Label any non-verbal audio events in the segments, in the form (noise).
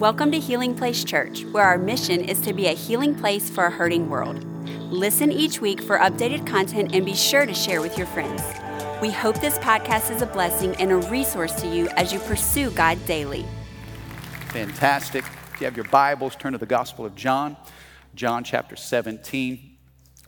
Welcome to Healing Place Church, where our mission is to be a healing place for a hurting world. Listen each week for updated content and be sure to share with your friends. We hope this podcast is a blessing and a resource to you as you pursue God daily. Fantastic. If you have your Bibles, turn to the Gospel of John, John chapter 17.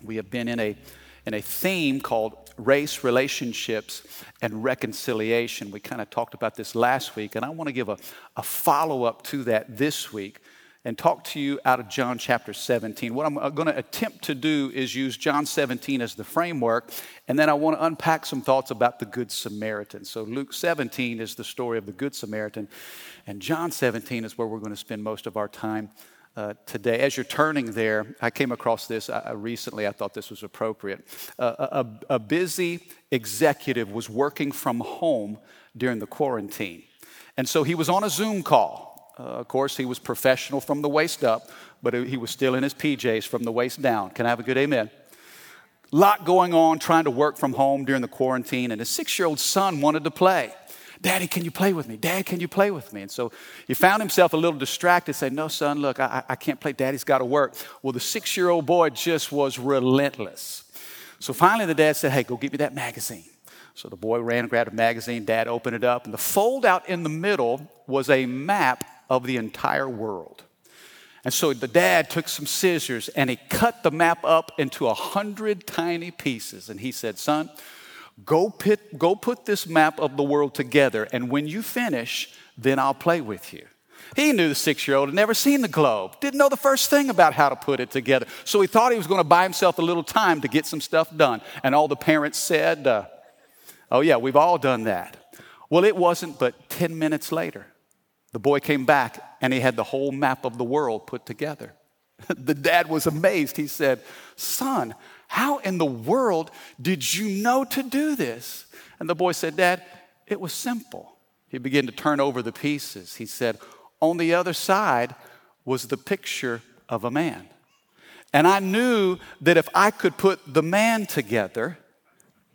We have been in a, in a theme called race, relationships, and reconciliation. We kind of talked about this last week, and I want to give a, a follow up to that this week and talk to you out of John chapter 17. What I'm uh, going to attempt to do is use John 17 as the framework, and then I want to unpack some thoughts about the Good Samaritan. So, Luke 17 is the story of the Good Samaritan, and John 17 is where we're going to spend most of our time uh, today. As you're turning there, I came across this uh, recently. I thought this was appropriate. Uh, a, a busy executive was working from home during the quarantine. And so he was on a Zoom call. Uh, of course, he was professional from the waist up, but he was still in his PJs from the waist down. Can I have a good amen? Lot going on trying to work from home during the quarantine, and his six year old son wanted to play. Daddy, can you play with me? Dad, can you play with me? And so he found himself a little distracted, said, No, son, look, I, I can't play. Daddy's got to work. Well, the six year old boy just was relentless. So finally, the dad said, Hey, go get me that magazine. So the boy ran and grabbed a magazine. Dad opened it up, and the fold out in the middle was a map of the entire world. And so the dad took some scissors and he cut the map up into a hundred tiny pieces. And he said, Son, Go, pit, go put this map of the world together, and when you finish, then I'll play with you. He knew the six year old had never seen the globe, didn't know the first thing about how to put it together. So he thought he was going to buy himself a little time to get some stuff done. And all the parents said, uh, Oh, yeah, we've all done that. Well, it wasn't but 10 minutes later. The boy came back and he had the whole map of the world put together. (laughs) the dad was amazed. He said, Son, how in the world did you know to do this? And the boy said, Dad, it was simple. He began to turn over the pieces. He said, On the other side was the picture of a man. And I knew that if I could put the man together,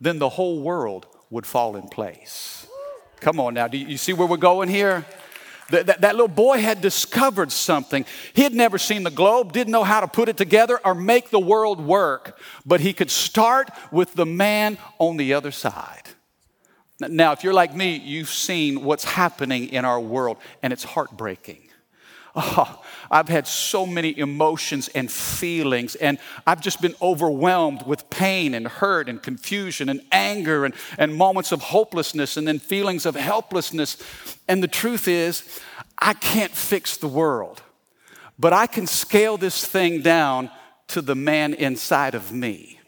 then the whole world would fall in place. Come on now, do you see where we're going here? That, that, that, little boy had discovered something. He had never seen the globe, didn't know how to put it together or make the world work, but he could start with the man on the other side. Now, if you're like me, you've seen what's happening in our world, and it's heartbreaking. (laughs) Oh, I've had so many emotions and feelings, and I've just been overwhelmed with pain and hurt and confusion and anger and, and moments of hopelessness and then feelings of helplessness. And the truth is, I can't fix the world, but I can scale this thing down to the man inside of me.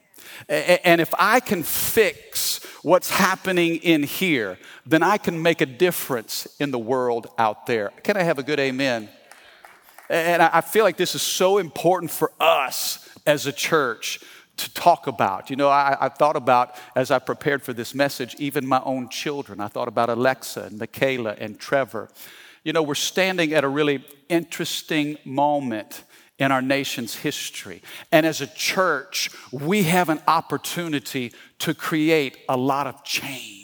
And if I can fix what's happening in here, then I can make a difference in the world out there. Can I have a good amen? And I feel like this is so important for us as a church to talk about. You know, I, I, thought about, as I prepared for this message, even my own children. I thought about Alexa and Michaela and Trevor. You know, we're standing at a really interesting moment in our nation's history. And as a church, we have an opportunity to create a lot of change.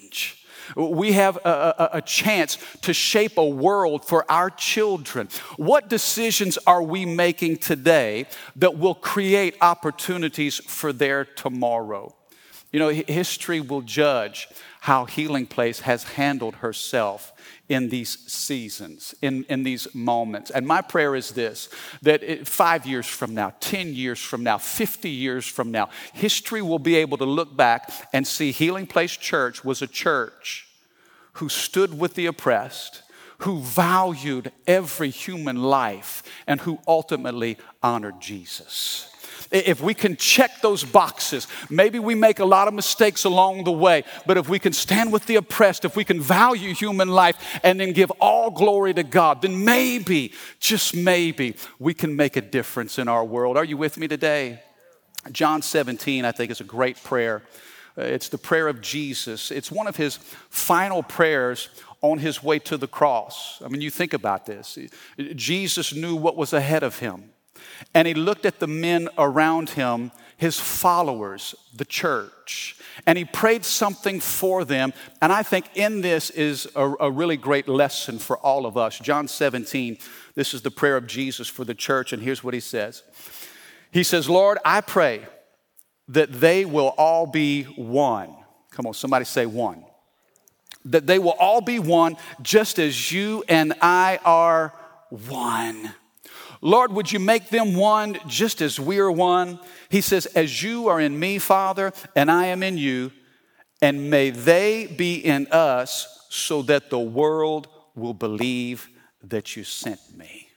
We have a, a, a, chance to shape a world for our children. What decisions are we making today that will create opportunities for their tomorrow? You know, history will judge how Healing Place has handled herself in these seasons, in, in these moments. And my prayer is this that it, five years from now, 10 years from now, 50 years from now, history will be able to look back and see Healing Place Church was a church who stood with the oppressed, who valued every human life, and who ultimately honored Jesus. If we can check those boxes, maybe we make a lot of mistakes along the way, but if we can stand with the oppressed, if we can value human life and then give all glory to God, then maybe, just maybe, we can make a difference in our world. Are you with me today? John 17, I think, is a great prayer. Uh, it's the prayer of Jesus. It's one of his final prayers on his way to the cross. I mean, you think about this. Jesus knew what was ahead of him. And he looked at the men around him, his followers, the church. and he prayed something for them. And I think in this is a, a, really great lesson for all of us. John 17, this is the prayer of Jesus for the church, and here's what he says He says, Lord, I pray that they will all be one. Come on, somebody say one. That they will all be one, just as you and I are one. Lord, would you make them one just as we are one? He says, As you are in me, Father, and I am in you, and may they be in us so that the world will believe that you sent me.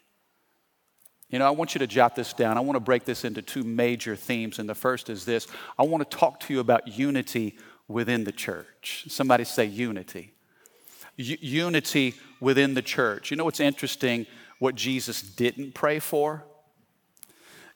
You know, I want you to jot this down. I want to break this into two major themes. And the first is this I want to talk to you about unity within the church. Somebody say unity. U- unity within the church. You know what's interesting? What Jesus didn't pray for?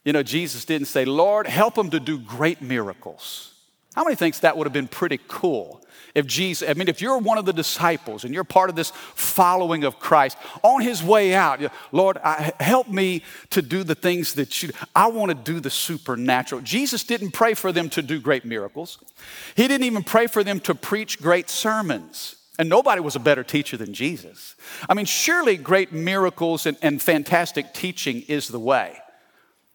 You know, Jesus didn't say, Lord, help them to do great miracles. How many thinks that would have been pretty cool? If Jesus, I mean, if you're one of the disciples and you're part of this following of Christ, on his way out, Lord, I, help me to do the things that you, I want to do the supernatural. Jesus didn't pray for them to do great miracles. He didn't even pray for them to preach great sermons. And nobody was a better teacher than Jesus. I mean, surely great miracles and, and fantastic teaching is the way.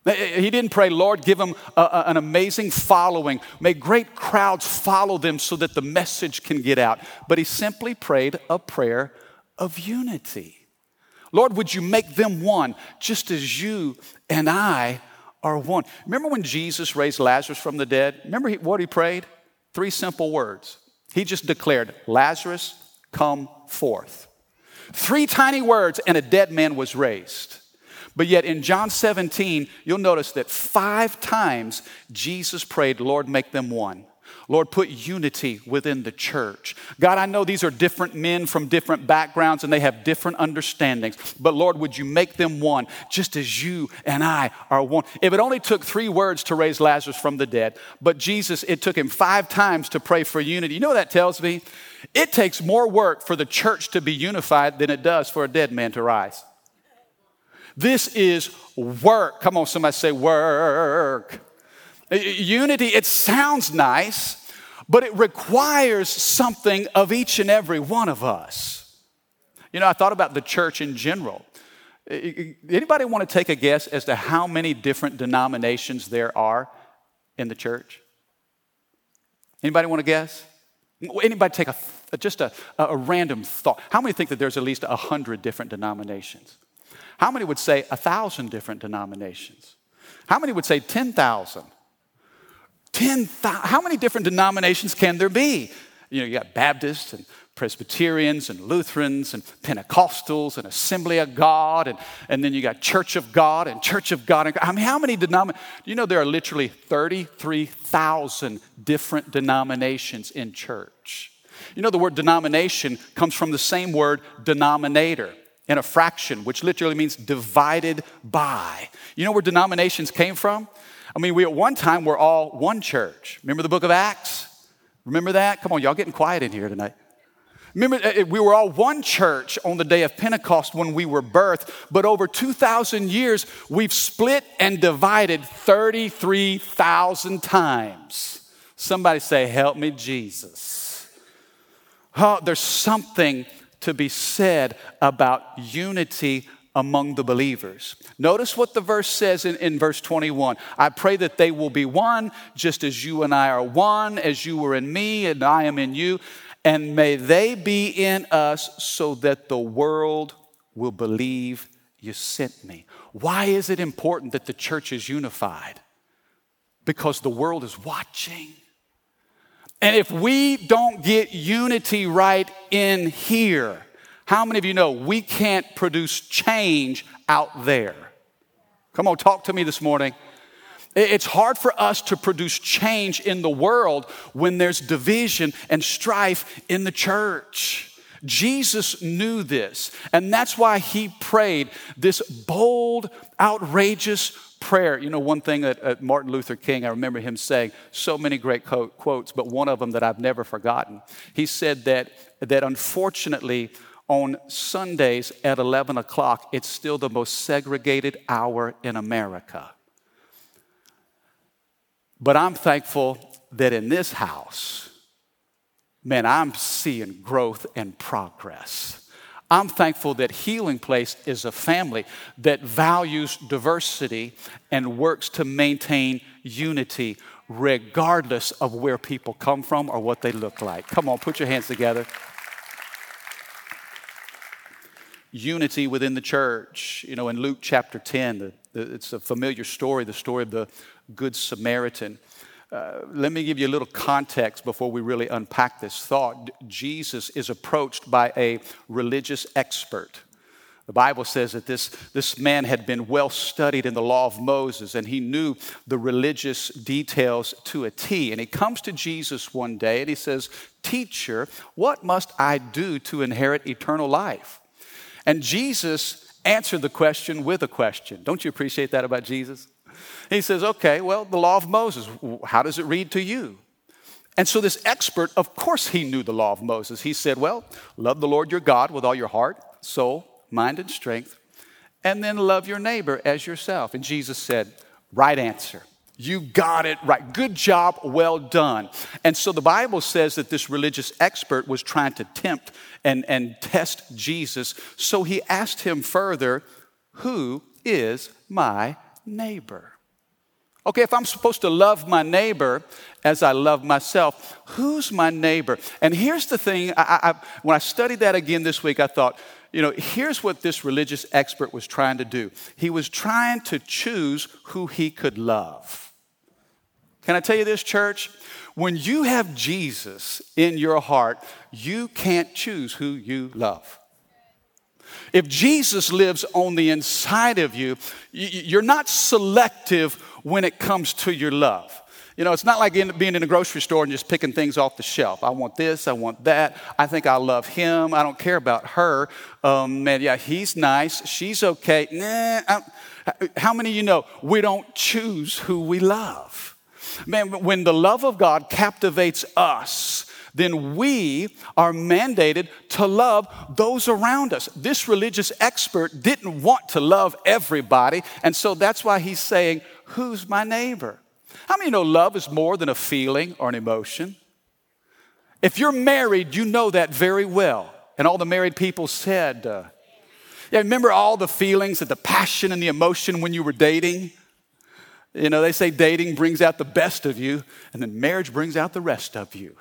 Eh, eh, he didn't pray, Lord, give them a, a, an amazing following. May great crowds follow them so that the message can get out. But he simply prayed a prayer of unity. Lord, would you make them one just as you and I are one? Remember when Jesus raised Lazarus from the dead? Remember what he prayed? Three simple words he just declared, Lazarus, come forth. Three tiny words, and a dead man was raised. But yet in John 17, you'll notice that five times Jesus prayed, Lord, make them one. Lord, put unity within the church. God, I know these are different men from different backgrounds and they have different understandings, but Lord, would you make them one just as you and I are one? If it only took three words to raise Lazarus from the dead, but Jesus, it took him five times to pray for unity. You know what that tells me? It takes more work for the church to be unified than it does for a dead man to rise. This is work. Come on, somebody say work. Uh, unity, it sounds nice, but it requires something of each and every one of us. You know, I thought about the church in general. Uh, anybody want to take a guess as to how many different denominations there are in the church? Anybody want to guess? Anybody take a, uh, just a, a random thought? How many think that there's at least a hundred different denominations? How many would say a thousand different denominations? How many would say 10,000? 10,000. How many different denominations can there be? You know, you got Baptists and Presbyterians and Lutherans and Pentecostals and Assembly of God, and, and then you got Church of God and Church of God. I mean, how many denominations? You know, there are literally 33,000 different denominations in church. You know, the word denomination comes from the same word denominator in a fraction, which literally means divided by. You know where denominations came from? I mean, we at one time were all one church. Remember the book of Acts? Remember that? Come on, y'all getting quiet in here tonight. Remember, uh, we were all one church on the day of Pentecost when we were birthed, but over 2,000 years, we've split and divided 33,000 times. Somebody say, Help me, Jesus. Oh, there's something to be said about unity among the believers. Notice what the verse says in, in verse 21. I pray that they will be one, just as you and I are one, as you were in me and I am in you. And may they be in us so that the world will believe you sent me. Why is it important that the church is unified? Because the world is watching. And if we don't get unity right in here, how many of you know we can't produce change out there? Come on, talk to me this morning. It's hard for us to produce change in the world when there's division and strife in the church. Jesus knew this, and that's why he prayed this bold, outrageous prayer. You know, one thing that Martin Luther King, I remember him saying so many great quotes, but one of them that I've never forgotten. He said that, that unfortunately, on Sundays at 11 o'clock, it's still the most segregated hour in America. But I'm thankful that in this house, man, I'm seeing growth and progress. I'm thankful that Healing Place is a family that values diversity and works to maintain unity regardless of where people come from or what they look like. Come on, put your hands together. Unity within the church. You know, in Luke chapter 10, the, the, it's a familiar story, the story of the Good Samaritan. Uh, let me give you a little context before we really unpack this thought. Jesus is approached by a religious expert. The Bible says that this, this man had been well studied in the law of Moses and he knew the religious details to a T. And he comes to Jesus one day and he says, Teacher, what must I do to inherit eternal life? And Jesus answered the question with a question. Don't you appreciate that about Jesus? He says, Okay, well, the law of Moses, how does it read to you? And so, this expert, of course, he knew the law of Moses. He said, Well, love the Lord your God with all your heart, soul, mind, and strength, and then love your neighbor as yourself. And Jesus said, Right answer. You got it right. Good job. Well done. And so the Bible says that this religious expert was trying to tempt and, and test Jesus. So he asked him further, Who is my neighbor? Okay, if I'm supposed to love my neighbor as I love myself, who's my neighbor? And here's the thing I, I, when I studied that again this week, I thought, you know, here's what this religious expert was trying to do. He was trying to choose who he could love. Can I tell you this, church? When you have Jesus in your heart, you can't choose who you love. If Jesus lives on the inside of you, you're not selective when it comes to your love. You know, it's not like in, being in a grocery store and just picking things off the shelf. I want this, I want that. I think I love him. I don't care about her. Um, man, yeah, he's nice. She's okay. Nah. I'm, how many of you know we don't choose who we love? Man, when the love of God captivates us, then we are mandated to love those around us. This religious expert didn't want to love everybody, and so that's why he's saying, Who's my neighbor? How many know love is more than a feeling or an emotion? If you're married, you know that very well. And all the married people said, uh, Yeah, remember all the feelings and the passion and the emotion when you were dating? You know, they say dating brings out the best of you, and then marriage brings out the rest of you.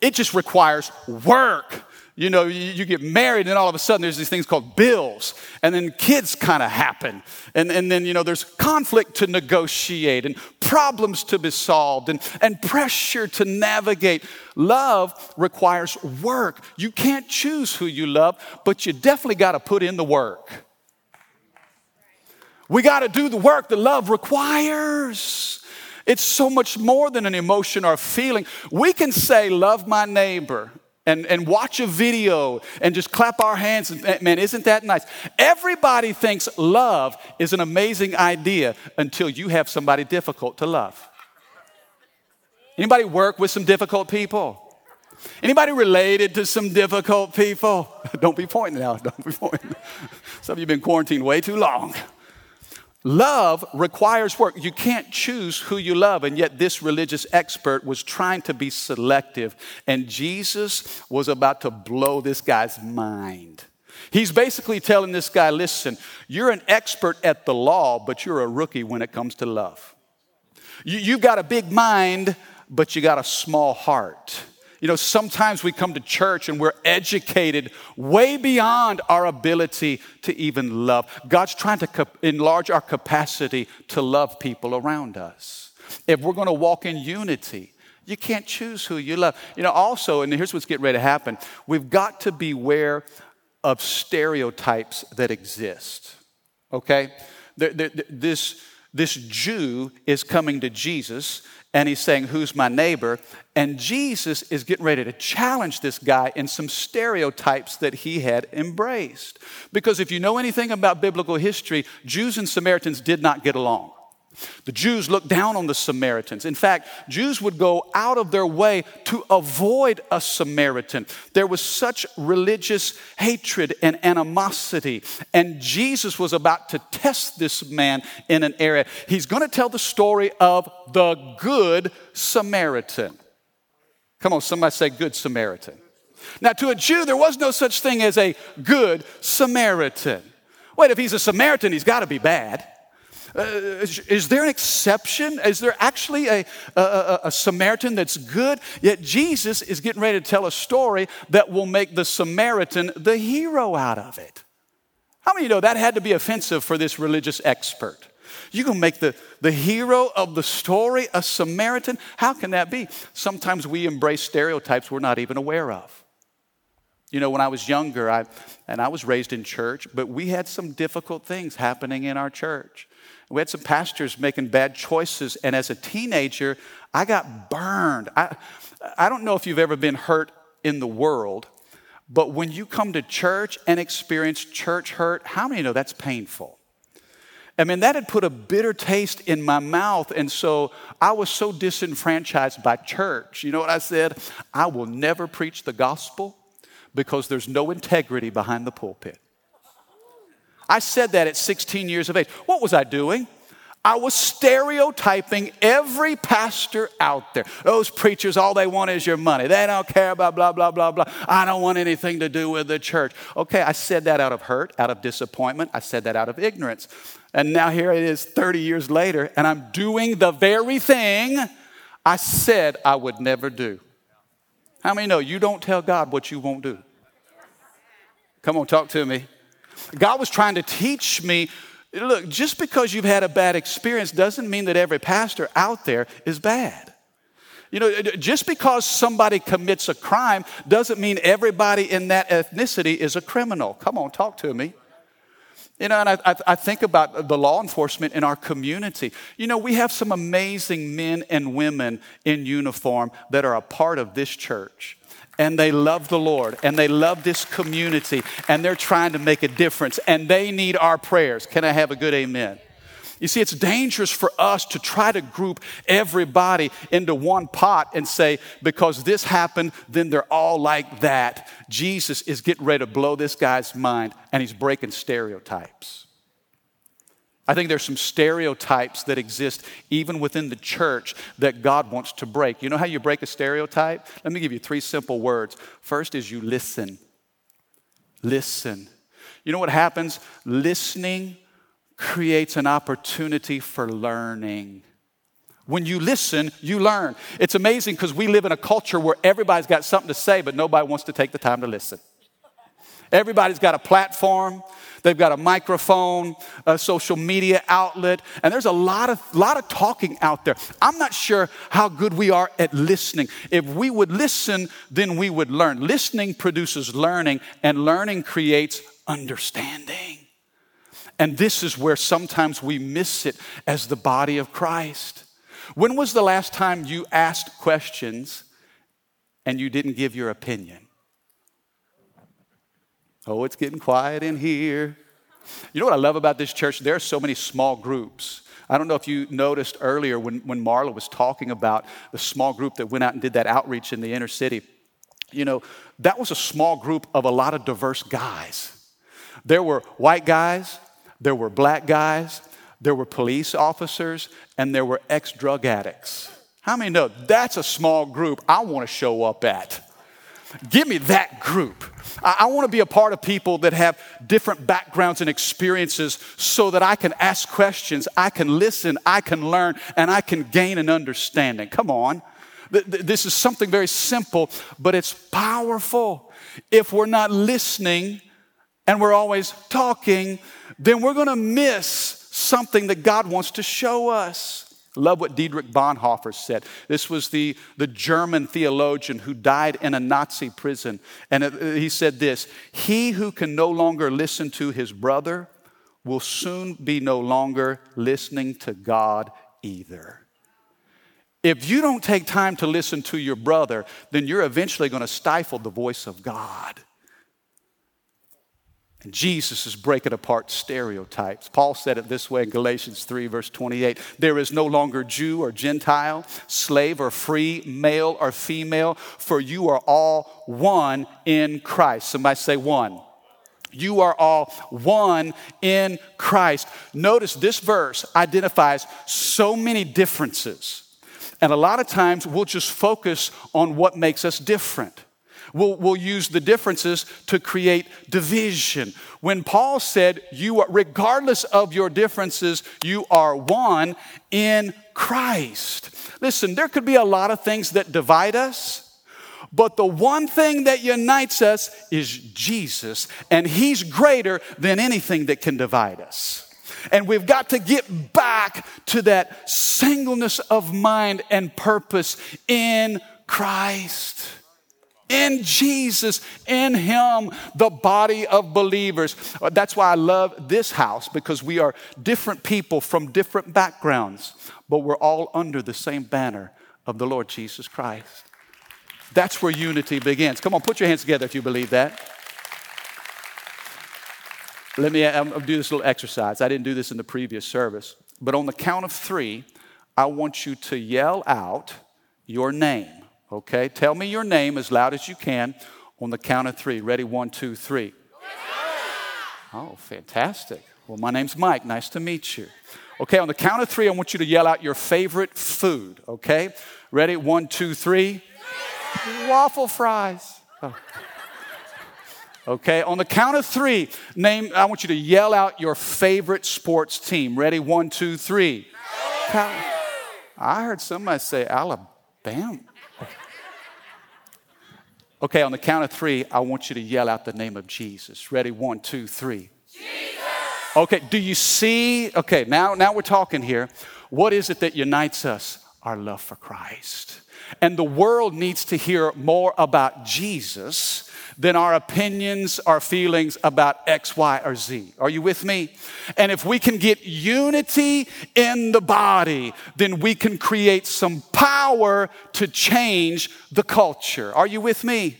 It just requires work. You know, you, get married, and all of a sudden there's these things called bills, and then kids kind of happen. And, and then, you know, there's conflict to negotiate, and problems to be solved, and, and pressure to navigate. Love requires work. You can't choose who you love, but you definitely got to put in the work. We got to do the work that love requires. It's so much more than an emotion or a feeling. We can say, Love my neighbor. And, and watch a video and just clap our hands and man isn't that nice everybody thinks love is an amazing idea until you have somebody difficult to love anybody work with some difficult people Anybody related to some difficult people? (laughs) Don't be pointing out. Don't be pointing. Some of you have been quarantined way too long. Love requires work. You can't choose who you love. And yet, this religious expert was trying to be selective. And Jesus was about to blow this guy's mind. He's basically telling this guy listen, you're an expert at the law, but you're a rookie when it comes to love. You, have got a big mind, but you got a small heart. You know, sometimes we come to church and we're educated way beyond our ability to even love. God's trying to enlarge our capacity to love people around us. If we're going to walk in unity, you can't choose who you love. You know, also, and here's what's getting ready to happen we've got to beware of stereotypes that exist. Okay? This, this Jew is coming to Jesus and he's saying, Who's my neighbor? And Jesus is getting ready to challenge this guy in some stereotypes that he had embraced. Because if you know anything about biblical history, Jews and Samaritans did not get along. The Jews looked down on the Samaritans. In fact, Jews would go out of their way to avoid a Samaritan. There was such religious hatred and animosity. And Jesus was about to test this man in an area. He's going to tell the story of the Good Samaritan. Come on, somebody say Good Samaritan. Now, to a Jew, there was no such thing as a Good Samaritan. Wait, if he's a Samaritan, he's got to be bad. Uh, is, is, there an exception? Is there actually a, a, a, Samaritan that's good? Yet Jesus is getting ready to tell a story that will make the Samaritan the hero out of it. How many you know that had to be offensive for this religious expert? You gonna make the, the hero of the story a Samaritan? How can that be? Sometimes we embrace stereotypes we're not even aware of. You know, when I was younger, I, and I was raised in church, but we had some difficult things happening in our church. We had some pastors making bad choices, and as a teenager, I got burned. I, I don't know if you've ever been hurt in the world, but when you come to church and experience church hurt, how many know that's painful? I mean, that had put a bitter taste in my mouth, and so I was so disenfranchised by church. You know what I said? I will never preach the gospel because there's no integrity behind the pulpit. I said that at 16 years of age. What was I doing? I was stereotyping every pastor out there. Those preachers, all they want is your money. They don't care about blah, blah, blah, blah. I don't want anything to do with the church. Okay, I said that out of hurt, out of disappointment. I said that out of ignorance. And now here it is 30 years later, and I'm doing the very thing I said I would never do. How many know you don't tell God what you won't do? Come on, talk to me. God was trying to teach me look, just because you've had a bad experience doesn't mean that every pastor out there is bad. You know, just because somebody commits a crime doesn't mean everybody in that ethnicity is a criminal. Come on, talk to me. You know, and I, I, think about the law enforcement in our community. You know, we have some amazing men and women in uniform that are a part of this church and they love the Lord and they love this community and they're trying to make a difference and they need our prayers. Can I have a good amen? You see, it's dangerous for us to try to group everybody into one pot and say, because this happened, then they're all like that. Jesus is getting ready to blow this guy's mind and he's breaking stereotypes. I think there's some stereotypes that exist even within the church that God wants to break. You know how you break a stereotype? Let me give you three simple words. First is you listen. Listen. You know what happens? Listening creates an opportunity for learning. When you listen, you learn. It's amazing because we live in a culture where everybody's got something to say, but nobody wants to take the time to listen. Everybody's got a platform. They've got a microphone, a social media outlet, and there's a lot of, lot of talking out there. I'm not sure how good we are at listening. If we would listen, then we would learn. Listening produces learning, and learning creates understanding. And this is where sometimes we miss it as the body of Christ. When was the last time you asked questions and you didn't give your opinion? Oh, it's getting quiet in here. You know what I love about this church? There are so many small groups. I don't know if you noticed earlier when, when Marla was talking about the small group that went out and did that outreach in the inner city. You know, that was a small group of a lot of diverse guys. There were white guys, there were black guys, there were police officers, and there were ex drug addicts. How many know that's a small group I want to show up at? Give me that group. I, I want to be a part of people that have different backgrounds and experiences so that I can ask questions, I can listen, I can learn, and I can gain an understanding. Come on. This is something very simple, but it's powerful. If we're not listening and we're always talking, then we're going to miss something that God wants to show us. Love what Dietrich Bonhoeffer said. This was the, the German theologian who died in a Nazi prison. And uh, he said this He who can no longer listen to his brother will soon be no longer listening to God either. If you don't take time to listen to your brother, then you're eventually going to stifle the voice of God. Jesus is breaking apart stereotypes. Paul said it this way in Galatians 3, verse 28 There is no longer Jew or Gentile, slave or free, male or female, for you are all one in Christ. Somebody say one. You are all one in Christ. Notice this verse identifies so many differences. And a lot of times we'll just focus on what makes us different. We'll, we'll use the differences to create division. When Paul said, you are, regardless of your differences, you are one in Christ. Listen, there could be a lot of things that divide us. But the one thing that unites us is Jesus, and He's greater than anything that can divide us. And we've got to get back to that singleness of mind and purpose in Christ in Jesus, in Him, the body of believers. Uh, that's why I love this house because we are different people from different backgrounds, but we're all under the same banner of the Lord Jesus Christ. That's where unity begins. Come on, put your hands together if you believe that. Let me I'll do this little exercise. I didn't do this in the previous service, but on the count of three, I want you to yell out your name. Okay? Tell me your name as loud as you can on the count of three. Ready? One, two, three. Oh, fantastic. Well, my name's Mike. Nice to meet you. Okay, on the count of three, I want you to yell out your favorite food. Okay? Ready? One, two, three. Waffle fries. Oh. Okay, on the count of three, name. I want you to yell out your favorite sports team. Ready? One, two, three. I heard somebody say Alabama. Okay, on the count of three, I want you to yell out the name of Jesus. Ready? One, two, three. Jesus. Okay, do you see? Okay, now, now we're talking here. What is it that unites us? Our love for Christ. And the world needs to hear more about Jesus than our opinions, our feelings about X, Y, or Z. Are you with me? And if we can get unity in the body, then we can create some power to change the culture. Are you with me?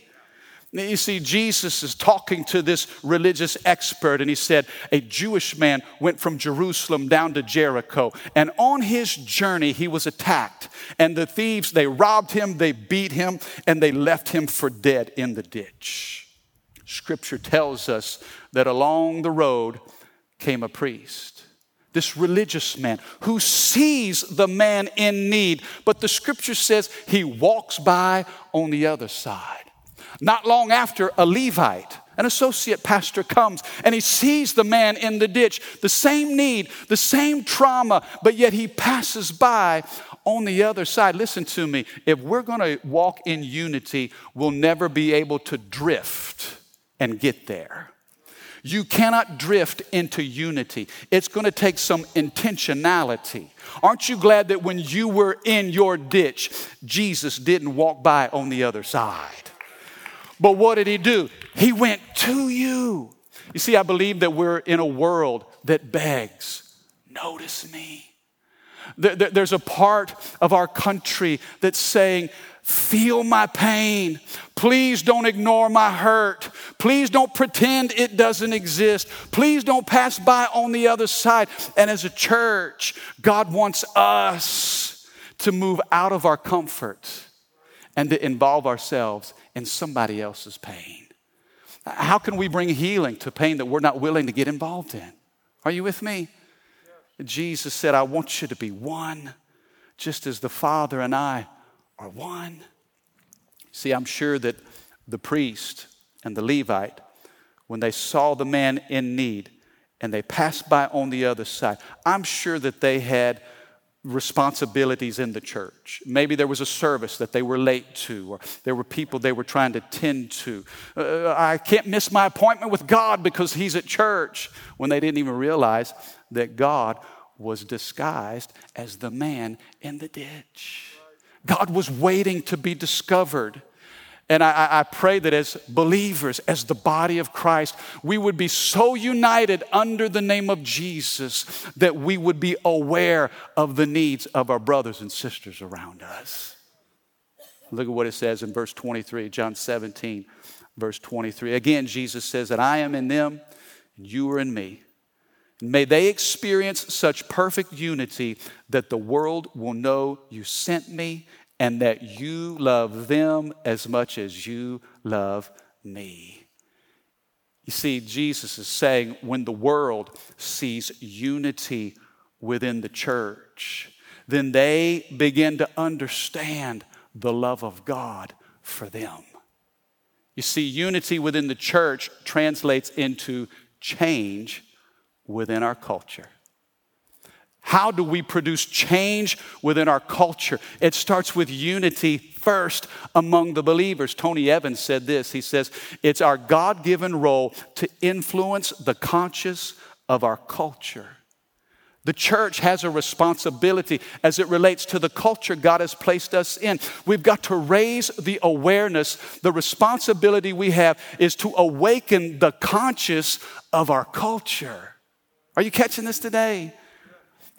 You see, Jesus is talking to this religious expert, and he said, A Jewish man went from Jerusalem down to Jericho, and on his journey, he was attacked. And the thieves, they robbed him, they beat him, and they left him for dead in the ditch. Scripture tells us that along the road came a priest this religious man who sees the man in need, but the scripture says he walks by on the other side. Not long after, a Levite, an associate pastor, comes and he sees the man in the ditch, the same need, the same trauma, but yet he passes by on the other side. Listen to me. If we're going to walk in unity, we'll never be able to drift and get there. You cannot drift into unity. It's going to take some intentionality. Aren't you glad that when you were in your ditch, Jesus didn't walk by on the other side? But what did he do? He went to you. You see, I believe that we're in a world that begs, notice me. There's a part of our country that's saying, feel my pain. Please don't ignore my hurt. Please don't pretend it doesn't exist. Please don't pass by on the other side. And as a church, God wants us to move out of our comfort and to involve ourselves in somebody else's pain. How can we bring healing to pain that we're not willing to get involved in? Are you with me? Jesus said, I want you to be one, just as the Father and I are one. See, I'm sure that the priest and the Levite, when they saw the man in need and they passed by on the other side, I'm sure that they had responsibilities in the church. Maybe there was a service that they were late to, or there were people they were trying to tend to. Uh, I can't miss my appointment with God because He's at church, when they didn't even realize that God was disguised as the man in the ditch. God was waiting to be discovered. And I, I, pray that as believers, as the body of Christ, we would be so united under the name of Jesus that we would be aware of the needs of our brothers and sisters around us. Look at what it says in verse 23, John 17, verse 23. Again, Jesus says that I am in them and you are in me. May they experience such perfect unity that the world will know you sent me and that you love them as much as you love me. You see, Jesus is saying when the world sees unity within the church, then they begin to understand the love of God for them. You see, unity within the church translates into change within our culture. How do we produce change within our culture? It starts with unity first among the believers. Tony Evans said this He says, It's our God given role to influence the conscious of our culture. The church has a responsibility as it relates to the culture God has placed us in. We've got to raise the awareness. The responsibility we have is to awaken the conscious of our culture. Are you catching this today?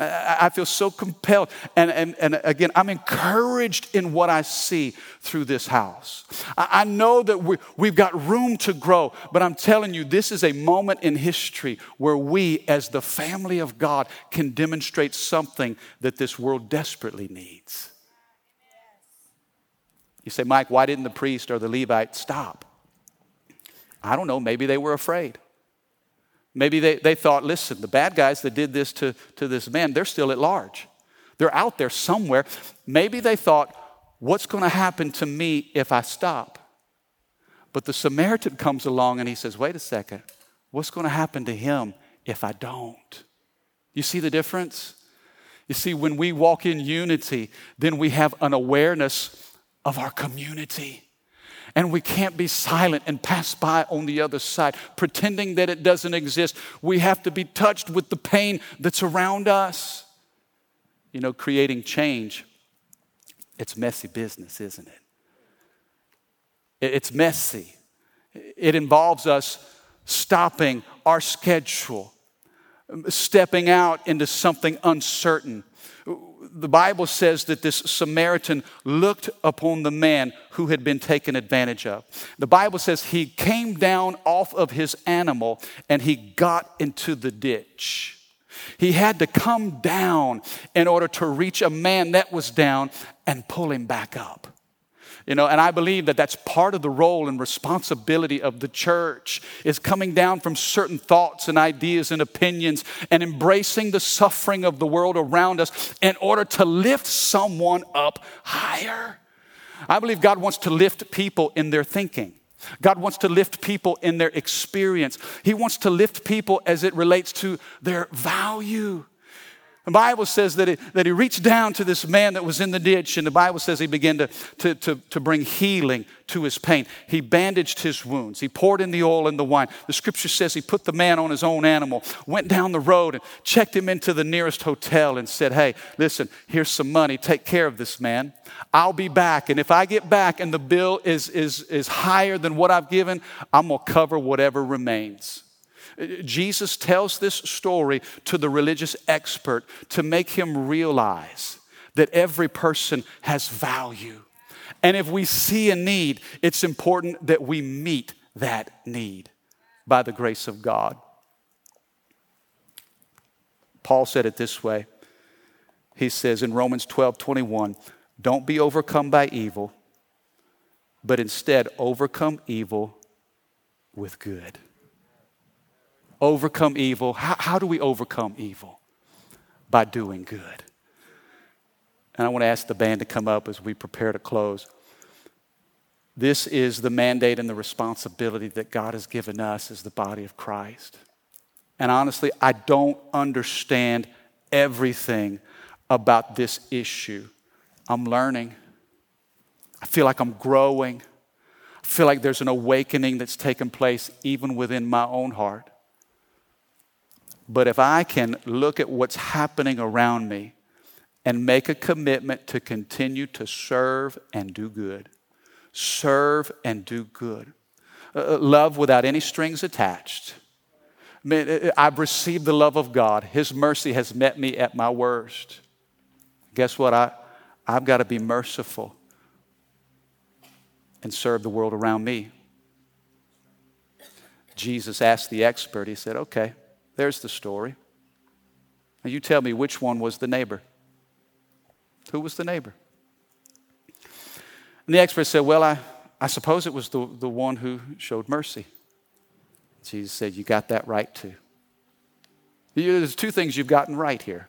I feel so compelled. And, and, and again, I'm encouraged in what I see through this house. I, know that we, we've got room to grow, but I'm telling you, this is a moment in history where we, as the family of God, can demonstrate something that this world desperately needs. You say, Mike, why didn't the priest or the Levite stop? I don't know, maybe they were afraid. Maybe they, they thought, listen, the bad guys that did this to, to this man, they're still at large. They're out there somewhere. Maybe they thought, what's going to happen to me if I stop? But the Samaritan comes along and he says, wait a second, what's going to happen to him if I don't? You see the difference? You see, when we walk in unity, then we have an awareness of our community. And we can't be silent and pass by on the other side, pretending that it doesn't exist. We have to be touched with the pain that's around us. You know, creating change, it's messy business, isn't it? It's messy. It involves us stopping our schedule, stepping out into something uncertain, the Bible says that this Samaritan looked upon the man who had been taken advantage of. The Bible says he came down off of his animal and he got into the ditch. He had to come down in order to reach a man that was down and pull him back up. You know, and I believe that that's part of the role and responsibility of the church is coming down from certain thoughts and ideas and opinions and embracing the suffering of the world around us in order to lift someone up higher. I believe God wants to lift people in their thinking. God wants to lift people in their experience. He wants to lift people as it relates to their value. The Bible says that he, that he reached down to this man that was in the ditch, and the Bible says he began to, to, to, to bring healing to his pain. He bandaged his wounds. He poured in the oil and the wine. The scripture says he put the man on his own animal, went down the road and checked him into the nearest hotel and said, Hey, listen, here's some money. Take care of this man. I'll be back. And if I get back and the bill is, is, is higher than what I've given, I'm going to cover whatever remains. Jesus tells this story to the religious expert to make him realize that every person has value. And if we see a need, it's important that we meet that need by the grace of God. Paul said it this way. He says in Romans 12 21, don't be overcome by evil, but instead overcome evil with good overcome evil. How, how do we overcome evil? By doing good. And I want to ask the band to come up as we prepare to close. This is the mandate and the responsibility that God has given us as the body of Christ. And honestly, I don't understand everything about this issue. I'm learning. I feel like I'm growing. I feel like there's an awakening that's taken place even within my own heart. But if I can look at what's happening around me and make a commitment to continue to serve and do good, serve and do good, uh, uh love without any strings attached. I mean, uh, uh, I've received the love of God. His mercy has met me at my worst. Guess what? I, I've got to be merciful and serve the world around me. Jesus asked the expert, he said, Okay, there's the story. Now you tell me which one was the neighbor. Who was the neighbor? And the expert said, Well, I, I suppose it was the, the one who showed mercy. Jesus said, You got that right too. There's two things you've gotten right here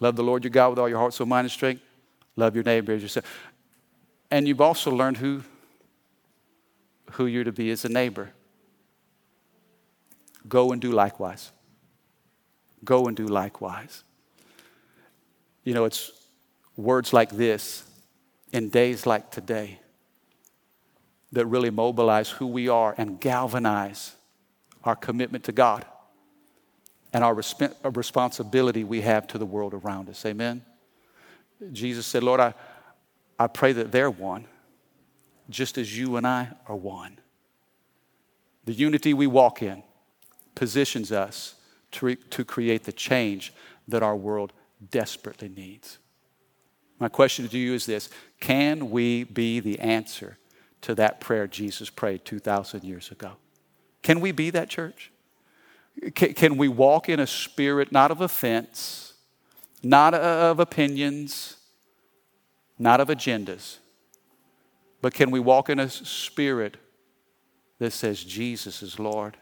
love the Lord your God with all your heart, soul, mind, and strength. Love your neighbor as yourself. And you've also learned who, who you're to be as a neighbor. Go and do likewise. Go and do likewise. You know, it's words like this in days like today that really mobilize who we are and galvanize our commitment to God and our resp- uh, responsibility we have to the world around us. Amen? Jesus said, Lord, I, I pray that they're one, just as you and I are one. The unity we walk in positions us to, re- to create the change that our world desperately needs. My question to you is this Can we be the answer to that prayer Jesus prayed 2,000 years ago? Can we be that church? Can, can we walk in a spirit not of offense, not of opinions, not of agendas, but can we walk in a spirit that says Jesus is Lord?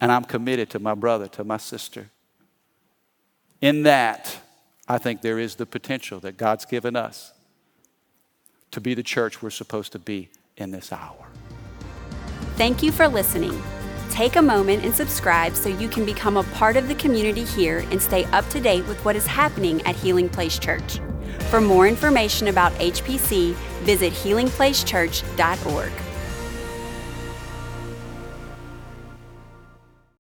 And I'm committed to my brother, to my sister. In that, I think there is the potential that God's given us to be the church we're supposed to be in this hour. Thank you for listening. Take a moment and subscribe so you can become a part of the community here and stay up to date with what is happening at Healing Place Church. For more information about HPC, visit healingplacechurch.org.